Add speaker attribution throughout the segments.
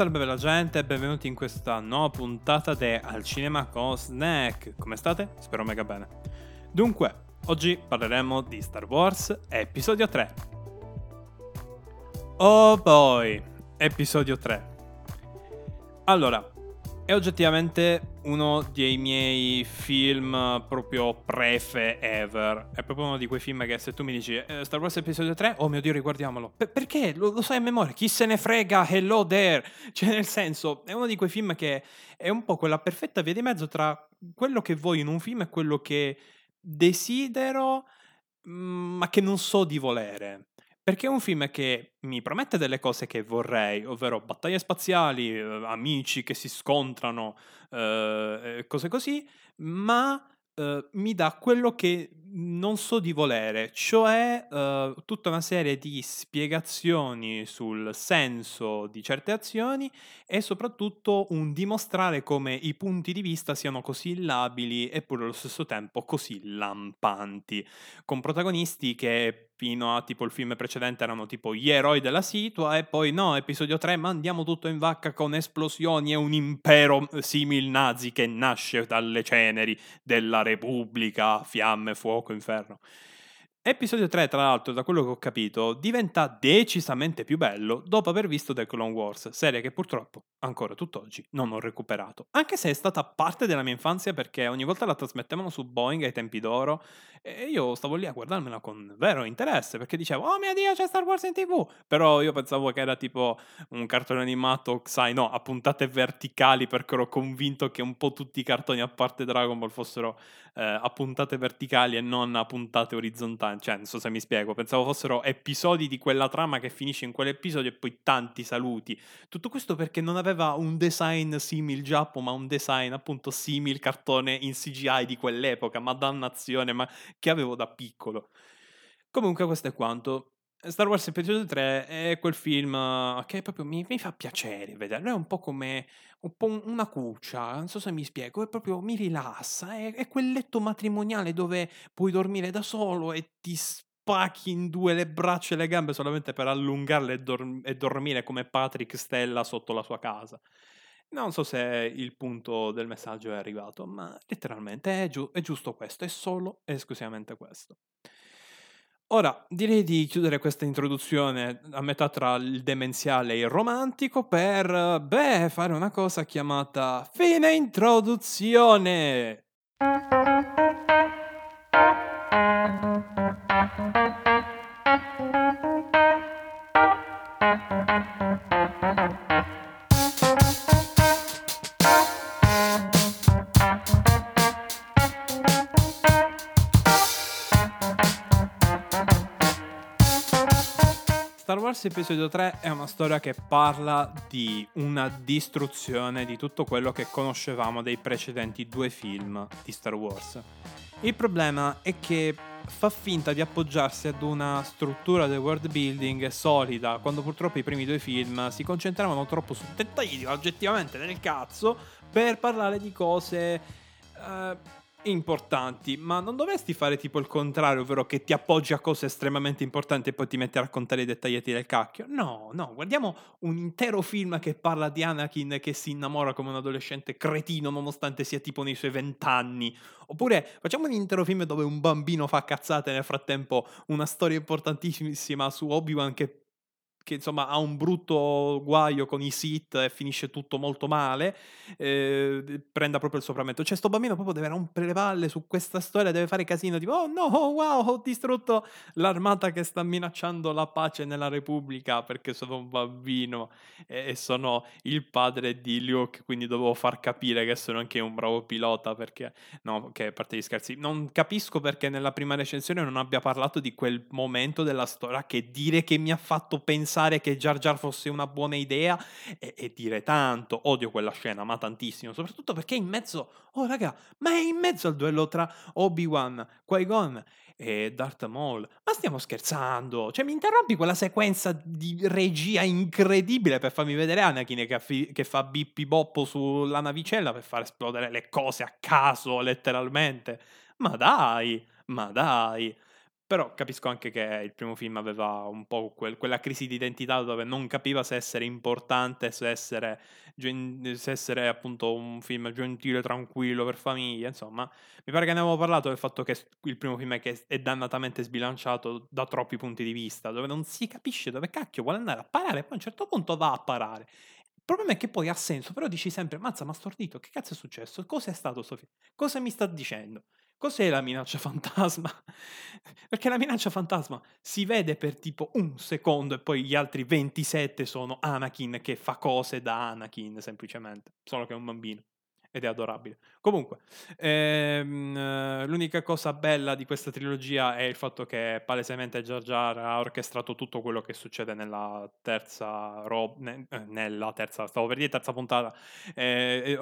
Speaker 1: salve bella gente e benvenuti in questa nuova puntata di Al Cinema con Snack. Come state? Spero mega bene. Dunque, oggi parleremo di Star Wars Episodio 3. Oh boy, Episodio 3. Allora, è oggettivamente uno dei miei film proprio prefe ever. È proprio uno di quei film che se tu mi dici eh, Star Wars episodio 3, oh mio Dio, riguardiamolo. Per- perché? Lo, lo sai a memoria, chi se ne frega, hello there. Cioè, nel senso, è uno di quei film che è un po' quella perfetta via di mezzo tra quello che voglio in un film e quello che desidero, mm, ma che non so di volere. Perché è un film che mi promette delle cose che vorrei, ovvero battaglie spaziali, eh, amici che si scontrano, eh, cose così, ma eh, mi dà quello che non so di volere, cioè eh, tutta una serie di spiegazioni sul senso di certe azioni e soprattutto un dimostrare come i punti di vista siano così labili eppure allo stesso tempo così lampanti, con protagonisti che fino a tipo il film precedente erano tipo gli eroi della situa e poi no, episodio 3 mandiamo tutto in vacca con esplosioni e un impero simil nazi che nasce dalle ceneri della Repubblica, fiamme, fuoco, inferno. Episodio 3, tra l'altro, da quello che ho capito, diventa decisamente più bello dopo aver visto The Clone Wars, serie che purtroppo ancora tutt'oggi non ho recuperato. Anche se è stata parte della mia infanzia perché ogni volta la trasmettevano su Boeing ai tempi d'oro e io stavo lì a guardarmela con vero interesse perché dicevo, oh mio dio, c'è Star Wars in tv! Però io pensavo che era tipo un cartone animato, sai, no, a puntate verticali perché ero convinto che un po' tutti i cartoni a parte Dragon Ball fossero eh, a puntate verticali e non a puntate orizzontali cioè non so se mi spiego, pensavo fossero episodi di quella trama che finisce in quell'episodio e poi tanti saluti. Tutto questo perché non aveva un design simil Giappo, ma un design appunto simil cartone in CGI di quell'epoca, ma dannazione, ma che avevo da piccolo. Comunque questo è quanto. Star Wars Episodio 3 è quel film eh, che proprio mi, mi fa piacere vederlo, è un po' come un po' una cuccia, non so se mi spiego, è proprio mi rilassa, è, è quel letto matrimoniale dove puoi dormire da solo e ti spacchi in due le braccia e le gambe solamente per allungarle e, dor- e dormire come Patrick Stella sotto la sua casa. Non so se il punto del messaggio è arrivato, ma letteralmente è, giu- è giusto questo, è solo e esclusivamente questo. Ora, direi di chiudere questa introduzione a metà tra il demenziale e il romantico per, beh, fare una cosa chiamata fine introduzione. Wars Episodio 3 è una storia che parla di una distruzione di tutto quello che conoscevamo dei precedenti due film di Star Wars. Il problema è che fa finta di appoggiarsi ad una struttura del world building solida, quando purtroppo i primi due film si concentravano troppo su dettagli oggettivamente del cazzo per parlare di cose... Uh, importanti, ma non dovresti fare tipo il contrario, ovvero che ti appoggi a cose estremamente importanti e poi ti metti a raccontare i dettaglietti del cacchio? No, no, guardiamo un intero film che parla di Anakin che si innamora come un adolescente cretino nonostante sia tipo nei suoi vent'anni. Oppure facciamo un intero film dove un bambino fa cazzate nel frattempo una storia importantissima su Obi-Wan che che insomma ha un brutto guaio con i sit e finisce tutto molto male, eh, prenda proprio il sopravvento. Cioè, sto bambino proprio deve rompere le palle su questa storia, deve fare casino, tipo, oh no, wow, ho distrutto l'armata che sta minacciando la pace nella Repubblica perché sono un bambino e, e sono il padre di Luke, quindi dovevo far capire che sono anche un bravo pilota perché, no, che a parte gli scherzi, non capisco perché nella prima recensione non abbia parlato di quel momento della storia che dire che mi ha fatto pensare pensare che Jar Jar fosse una buona idea e, e dire tanto. Odio quella scena, ma tantissimo. Soprattutto perché in mezzo. Oh, raga, ma è in mezzo al duello tra Obi-Wan, Qui-Gon e Darth Maul. Ma stiamo scherzando? Cioè, mi interrompi quella sequenza di regia incredibile per farmi vedere Anakin che, affi- che fa bippi boppo sulla navicella per far esplodere le cose a caso, letteralmente. Ma dai, ma dai. Però capisco anche che il primo film aveva un po' quel, quella crisi di identità dove non capiva se essere importante, se essere, se essere appunto un film gentile, tranquillo, per famiglia, insomma. Mi pare che ne avevo parlato del fatto che il primo film è, che è dannatamente sbilanciato da troppi punti di vista, dove non si capisce dove cacchio vuole andare a parare, poi a un certo punto va a parare. Il problema è che poi ha senso, però dici sempre, mazza, ma stordito, che cazzo è successo? Cosa è stato sto film? Cosa mi sta dicendo? Cos'è la minaccia fantasma? Perché la minaccia fantasma si vede per tipo un secondo e poi gli altri 27 sono Anakin che fa cose da Anakin semplicemente, solo che è un bambino ed è adorabile. Comunque, ehm, l'unica cosa bella di questa trilogia è il fatto che palesemente Jar Jar ha orchestrato tutto quello che succede nella terza rob- ne- eh, nella terza, stavo per dire terza puntata. Eh,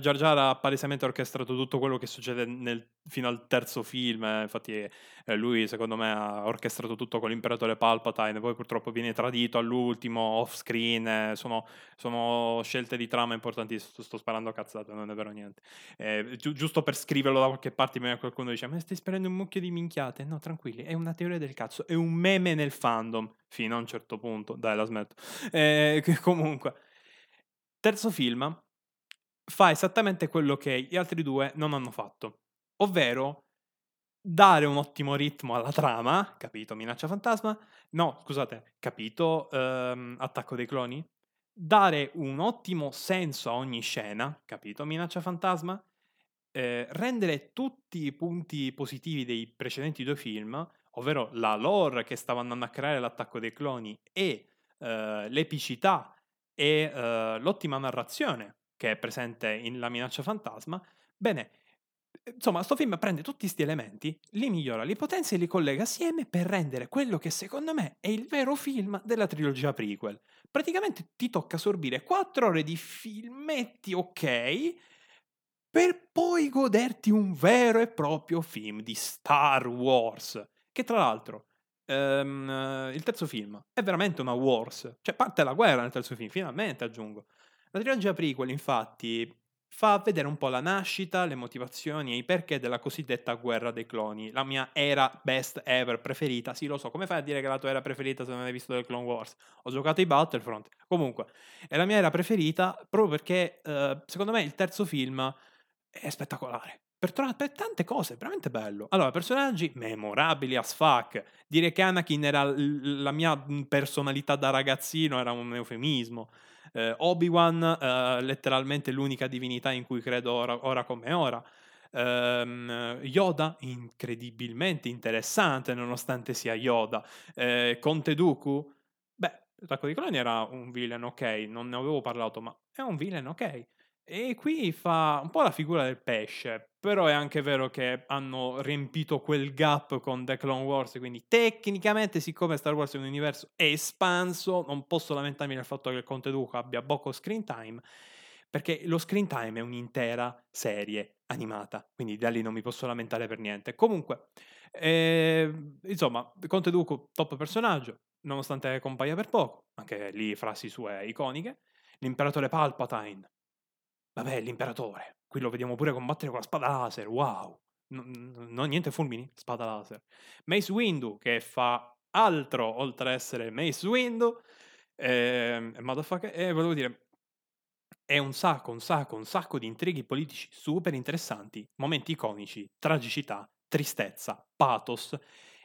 Speaker 1: Jar Jar ha palesemente orchestrato tutto quello che succede nel, fino al terzo film. Eh, infatti, eh, lui, secondo me, ha orchestrato tutto con l'imperatore Palpatine. Poi, purtroppo, viene tradito all'ultimo off screen. Eh, sono, sono, scelte di trama importanti. Sto, sto sparando cazzate, non è vero niente. Eh, gi- giusto per scriverlo da qualche parte, qualcuno dice: Ma stai sparando un mucchio di minchiate? No, tranquilli, è una teoria del cazzo, è un meme nel fandom. Fino a un certo punto, dai, la smetto. Eh, comunque, terzo film fa esattamente quello che gli altri due non hanno fatto, ovvero dare un ottimo ritmo alla trama, capito? Minaccia fantasma? No, scusate, capito? Ehm, attacco dei cloni? dare un ottimo senso a ogni scena, capito? Minaccia fantasma, eh, rendere tutti i punti positivi dei precedenti due film, ovvero la lore che stava andando a creare l'attacco dei cloni e eh, l'epicità e eh, l'ottima narrazione che è presente in La minaccia fantasma, bene, insomma, sto film prende tutti questi elementi, li migliora, li potenzia e li collega assieme per rendere quello che secondo me è il vero film della trilogia prequel. Praticamente ti tocca sorbire 4 ore di filmetti ok per poi goderti un vero e proprio film di Star Wars. Che tra l'altro, um, il terzo film è veramente una Wars, cioè parte la guerra nel terzo film, finalmente aggiungo. La trilogia prequel infatti fa vedere un po' la nascita, le motivazioni e i perché della cosiddetta guerra dei cloni, la mia era best ever preferita. Sì, lo so, come fai a dire che la tua era preferita se non hai visto del Clone Wars? Ho giocato i Battlefront. Comunque, è la mia era preferita proprio perché eh, secondo me il terzo film è spettacolare. Per, tro- per, tante cose, veramente bello. Allora, personaggi memorabili as fuck. Dire che Anakin era l- la mia personalità da ragazzino era un eufemismo. Eh, Obi-Wan, eh, letteralmente l'unica divinità in cui credo ora, ora come ora. Um, Yoda, incredibilmente interessante nonostante sia Yoda. Eh, Conte Dooku, beh, Attacco di Cloni era un villain ok, non ne avevo parlato, ma è un villain ok. E qui fa un po' la figura del pesce, però è anche vero che hanno riempito quel gap con The Clone Wars, quindi tecnicamente siccome Star Wars è un universo espanso, non posso lamentarmi del fatto che il Conte Duca abbia poco screen time, perché lo screen time è un'intera serie animata, quindi da lì non mi posso lamentare per niente. Comunque, eh, insomma, Conte Duco top personaggio, nonostante compaia per poco, anche lì frasi sue iconiche. L'imperatore Palpatine, Vabbè, l'imperatore. Qui lo vediamo pure combattere con la spada laser. Wow. Non, non niente fulmini, spada laser. Mace Windu che fa altro oltre ad essere Mace Windu. Eh, eh, volevo dire, è un sacco, un sacco, un sacco di intrighi politici super interessanti, momenti iconici, tragicità, tristezza, pathos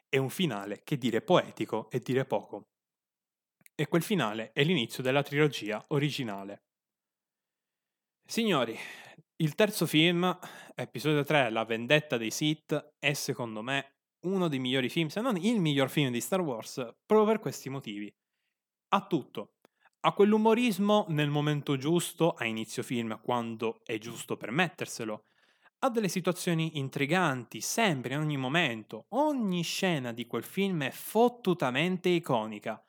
Speaker 1: e un finale che dire poetico e dire poco. E quel finale è l'inizio della trilogia originale. Signori, il terzo film, episodio 3, La vendetta dei Sith, è secondo me uno dei migliori film, se non il miglior film di Star Wars, proprio per questi motivi. Ha tutto. Ha quell'umorismo nel momento giusto, a inizio film, quando è giusto permetterselo. Ha delle situazioni intriganti, sempre, in ogni momento. Ogni scena di quel film è fottutamente iconica.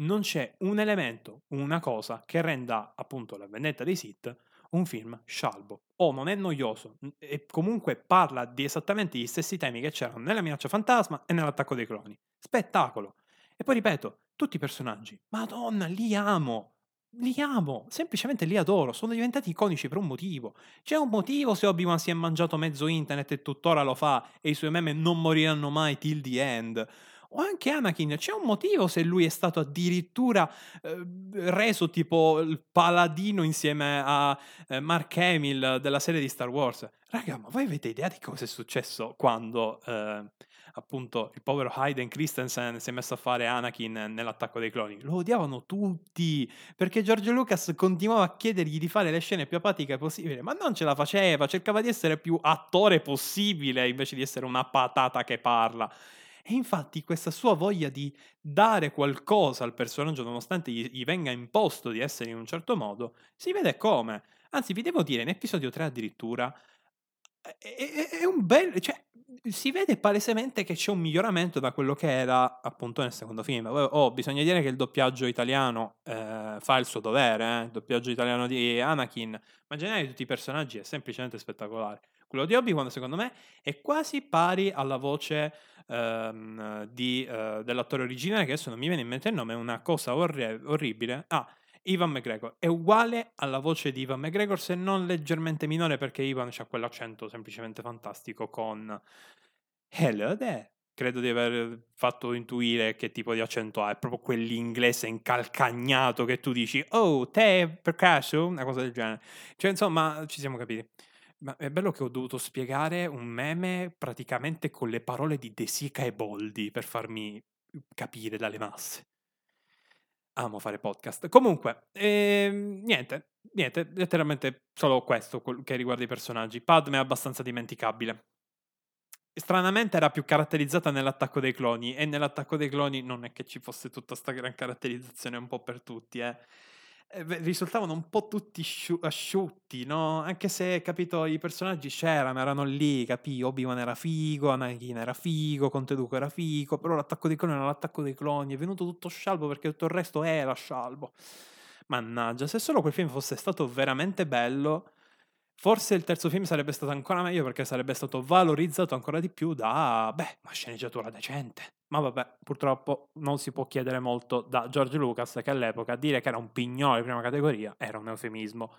Speaker 1: Non c'è un elemento, una cosa che renda appunto la vendetta dei Sith un film scialbo. O non è noioso e comunque parla di esattamente gli stessi temi che c'erano nella minaccia fantasma e nell'attacco dei cloni. Spettacolo. E poi ripeto, tutti i personaggi. Madonna, li amo. li amo, semplicemente li adoro, sono diventati iconici per un motivo. C'è un motivo se Obi-Wan si è mangiato mezzo internet e tuttora lo fa e i suoi meme non moriranno mai till the end. O anche Anakin, c'è un motivo se lui è stato addirittura eh, reso tipo il paladino insieme a eh, Mark Hamill della serie di Star Wars. Raga, ma voi avete idea di cosa è successo quando eh, appunto il povero Hayden Christensen si è messo a fare Anakin nell'attacco dei cloni? Lo odiavano tutti perché George Lucas continuava a chiedergli di fare le scene più apatiche possibile, ma non ce la faceva, cercava di essere più attore possibile invece di essere una patata che parla. E infatti questa sua voglia di dare qualcosa al personaggio, nonostante gli, gli venga imposto di essere in un certo modo, si vede come. Anzi, vi devo dire, in episodio 3 addirittura, è, è, è un bel... Cioè, si vede palesemente che c'è un miglioramento da quello che era appunto nel secondo film. Oh, bisogna dire che il doppiaggio italiano eh, fa il suo dovere, eh? il doppiaggio italiano di Anakin, ma in generale di tutti i personaggi è semplicemente spettacolare. Quello di Obi-Wan secondo me è quasi pari alla voce ehm, di, eh, dell'attore originale, che adesso non mi viene in mente il nome, è una cosa orre- orribile. Ah, Ivan McGregor è uguale alla voce di Ivan McGregor, se non leggermente minore, perché Ivan ha quell'accento semplicemente fantastico con Hello there. Credo di aver fatto intuire che tipo di accento ha, è proprio quell'inglese incalcagnato che tu dici, oh, te per caso? Una cosa del genere. Cioè, insomma, ci siamo capiti. Ma è bello che ho dovuto spiegare un meme praticamente con le parole di De Sica e Boldi per farmi capire dalle masse. Amo fare podcast. Comunque, ehm, niente, niente, letteralmente solo questo che riguarda i personaggi. Padme è abbastanza dimenticabile. Stranamente era più caratterizzata nell'attacco dei cloni e nell'attacco dei cloni non è che ci fosse tutta questa gran caratterizzazione un po' per tutti, eh. Eh, risultavano un po' tutti asciutti, no? Anche se, capito, i personaggi c'erano, erano lì, capì? Obi-Wan era figo, Anakin era figo, Conte Duco era figo, però l'attacco dei cloni era l'attacco dei cloni, è venuto tutto scialbo perché tutto il resto era scialbo. Mannaggia, se solo quel film fosse stato veramente bello, Forse il terzo film sarebbe stato ancora meglio perché sarebbe stato valorizzato ancora di più da, beh, una sceneggiatura decente. Ma vabbè, purtroppo non si può chiedere molto da George Lucas che all'epoca dire che era un pignolo di prima categoria era un eufemismo.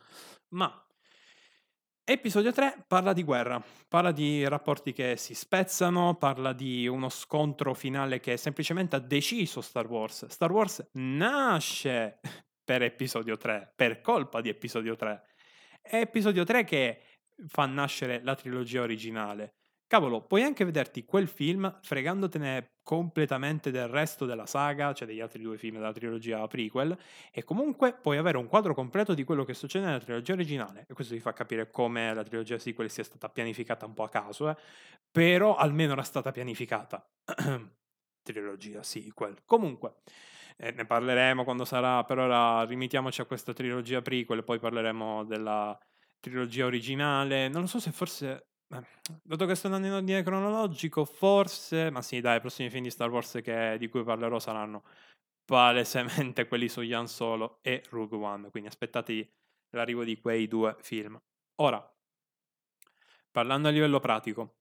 Speaker 1: Ma Episodio 3 parla di guerra, parla di rapporti che si spezzano, parla di uno scontro finale che semplicemente ha deciso Star Wars. Star Wars nasce per episodio 3, per colpa di episodio 3 è episodio 3 che fa nascere la trilogia originale. Cavolo, puoi anche vederti quel film fregandotene completamente del resto della saga, cioè degli altri due film della trilogia prequel, e comunque puoi avere un quadro completo di quello che succede nella trilogia originale. E questo ti fa capire come la trilogia sequel sia stata pianificata un po' a caso, eh? però almeno era stata pianificata. trilogia sequel. Comunque, eh, ne parleremo quando sarà, per ora limitiamoci a questa trilogia prequel, poi parleremo della trilogia originale. Non so se forse... Eh, dato che sto andando in ordine cronologico, forse... Ma sì, dai, i prossimi film di Star Wars che, di cui parlerò saranno palesemente quelli su Yan Solo e Rogue One, quindi aspettatevi l'arrivo di quei due film. Ora, parlando a livello pratico,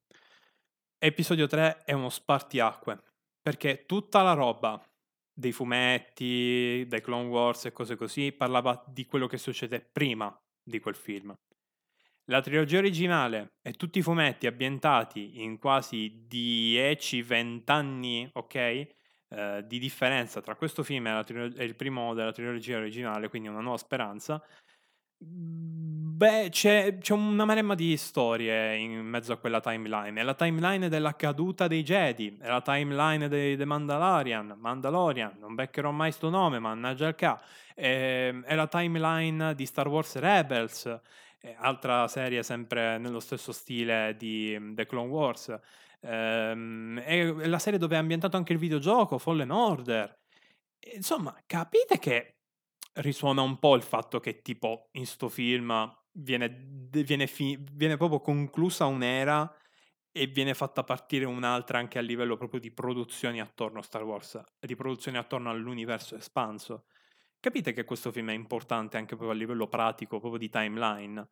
Speaker 1: episodio 3 è uno spartiacque, perché tutta la roba dei fumetti, dei Clone Wars e cose così, parlava di quello che succede prima di quel film. La trilogia originale e tutti i fumetti ambientati in quasi 10-20 anni, ok? Eh, di differenza tra questo film e, trilog- e il primo della trilogia originale, quindi una nuova speranza, Beh, c'è, c'è, una maremma di storie in mezzo a quella timeline. È la timeline della caduta dei Jedi, è la timeline dei The Mandalorian, Mandalorian, non beccherò mai sto nome, mannaggia il ca. È, ehm, è la timeline di Star Wars Rebels, altra serie sempre nello stesso stile di The Clone Wars. Ehm, è la serie dove è ambientato anche il videogioco, Fallen Order. Insomma, capite che risuona un po' il fatto che tipo in sto film viene, viene, fi- viene proprio conclusa un'era e viene fatta partire un'altra anche a livello proprio di produzioni attorno a Star Wars, di produzioni attorno all'universo espanso. Capite che questo film è importante anche proprio a livello pratico, proprio di timeline.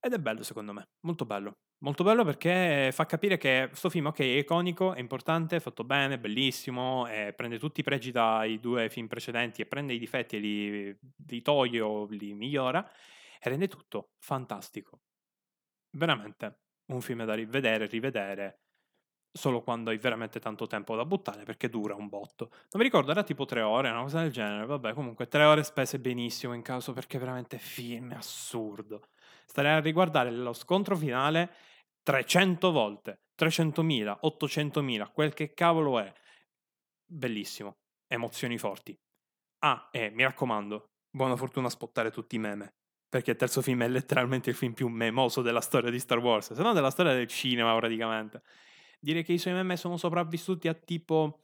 Speaker 1: Ed è bello secondo me, molto bello. Molto bello perché fa capire che questo film, ok, è iconico, è importante, è fatto bene, bellissimo, eh, prende tutti i pregi dai due film precedenti e prende i difetti e li, li toglie o li migliora e rende tutto fantastico. Veramente un film da rivedere, rivedere, solo quando hai veramente tanto tempo da buttare perché dura un botto. Non mi ricordo, era tipo tre ore, una cosa del genere. Vabbè, comunque tre ore spese benissimo in caso perché veramente film è assurdo. Starei a riguardare lo scontro finale 300 volte, 300.000, 800.000, quel che cavolo è. Bellissimo, emozioni forti. Ah, e mi raccomando, buona fortuna a spottare tutti i meme. Perché il terzo film è letteralmente il film più memoso della storia di Star Wars, se non della storia del cinema praticamente. Dire che i suoi meme sono sopravvissuti a tipo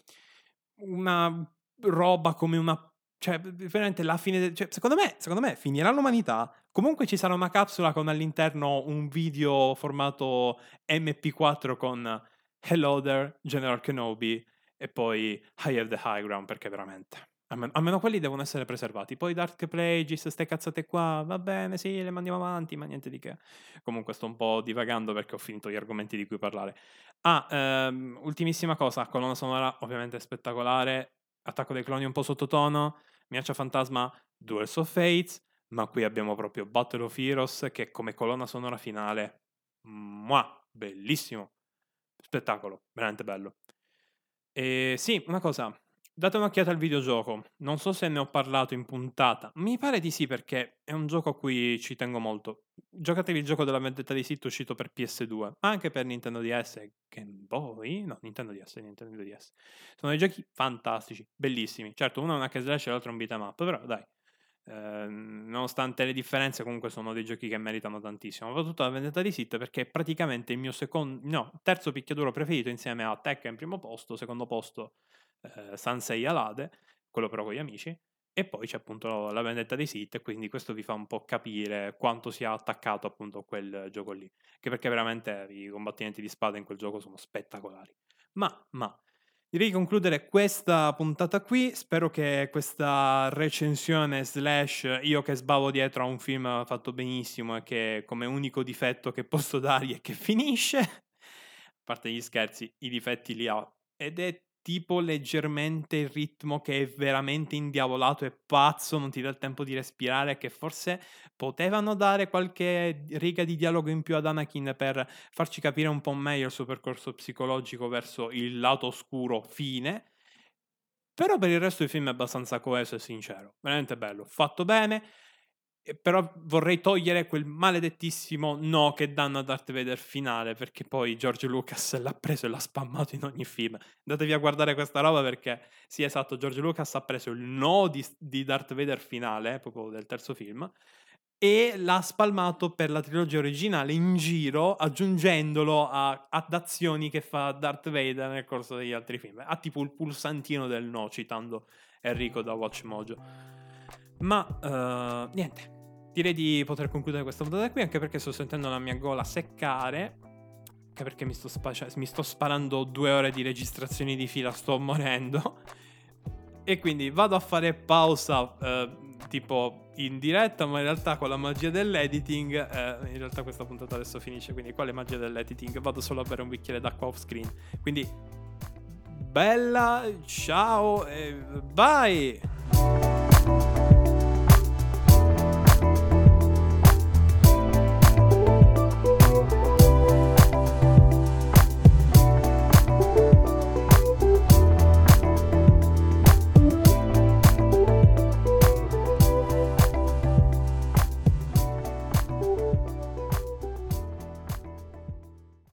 Speaker 1: una roba come una cioè, veramente la fine. De- cioè, secondo, me, secondo me finirà l'umanità. Comunque ci sarà una capsula con all'interno un video formato MP4 con Hello there, General Kenobi. E poi I have the high ground perché veramente. Almeno, almeno quelli devono essere preservati. Poi Dark Plagueis, ste cazzate qua, va bene, sì, le mandiamo avanti, ma niente di che. Comunque sto un po' divagando perché ho finito gli argomenti di cui parlare. Ah, ehm, ultimissima cosa, colonna sonora ovviamente spettacolare, Attacco dei cloni un po' sottotono, Minaccia Fantasma Duels of Fates, ma qui abbiamo proprio Battle of Heroes che come colonna sonora finale, mua, bellissimo, spettacolo, veramente bello. E sì, una cosa, date un'occhiata al videogioco, non so se ne ho parlato in puntata, mi pare di sì perché è un gioco a cui ci tengo molto. Giocatevi il gioco della vendetta di Sith uscito per PS2, anche per Nintendo DS e Game Boy, no, Nintendo DS, Nintendo DS. Sono dei giochi fantastici, bellissimi. Certo, uno è un hack slash e l'altro è un beat'em up, però dai, eh, nonostante le differenze, comunque sono dei giochi che meritano tantissimo. Soprattutto la vendetta di Sith perché è praticamente il mio secondo, no, terzo picchiaduro preferito insieme a Tekken primo posto, secondo posto eh, Sansei Alade, quello però con gli amici, e poi c'è appunto la vendetta dei Sith, quindi questo vi fa un po' capire quanto sia attaccato appunto a quel gioco lì, che perché veramente i combattimenti di spada in quel gioco sono spettacolari. Ma, ma, direi di concludere questa puntata qui, spero che questa recensione slash io che sbavo dietro a un film fatto benissimo e che come unico difetto che posso dargli è che finisce, a parte gli scherzi, i difetti li ha ed è tipo leggermente il ritmo che è veramente indiavolato e pazzo, non ti dà il tempo di respirare, che forse potevano dare qualche riga di dialogo in più ad Anakin per farci capire un po' meglio il suo percorso psicologico verso il lato oscuro fine. Però per il resto il film è abbastanza coeso e sincero, veramente bello, fatto bene però vorrei togliere quel maledettissimo no che danno a Darth Vader finale, perché poi George Lucas l'ha preso e l'ha spammato in ogni film. Andatevi a guardare questa roba perché, sì esatto, George Lucas ha preso il no di, di Darth Vader finale, proprio del terzo film, e l'ha spalmato per la trilogia originale in giro, aggiungendolo a, ad azioni che fa Darth Vader nel corso degli altri film. Ha tipo il pulsantino del no, citando Enrico da Watch Mojo. Ma uh, niente, direi di poter concludere questa puntata qui, anche perché sto sentendo la mia gola seccare. Anche perché mi sto, spacia- mi sto sparando due ore di registrazioni di fila, sto morendo. E quindi vado a fare pausa, eh, tipo in diretta, ma in realtà con la magia dell'editing, eh, in realtà questa puntata adesso finisce, quindi quale magia dell'editing? Vado solo a bere un bicchiere d'acqua off screen. Quindi, bella, ciao e bye!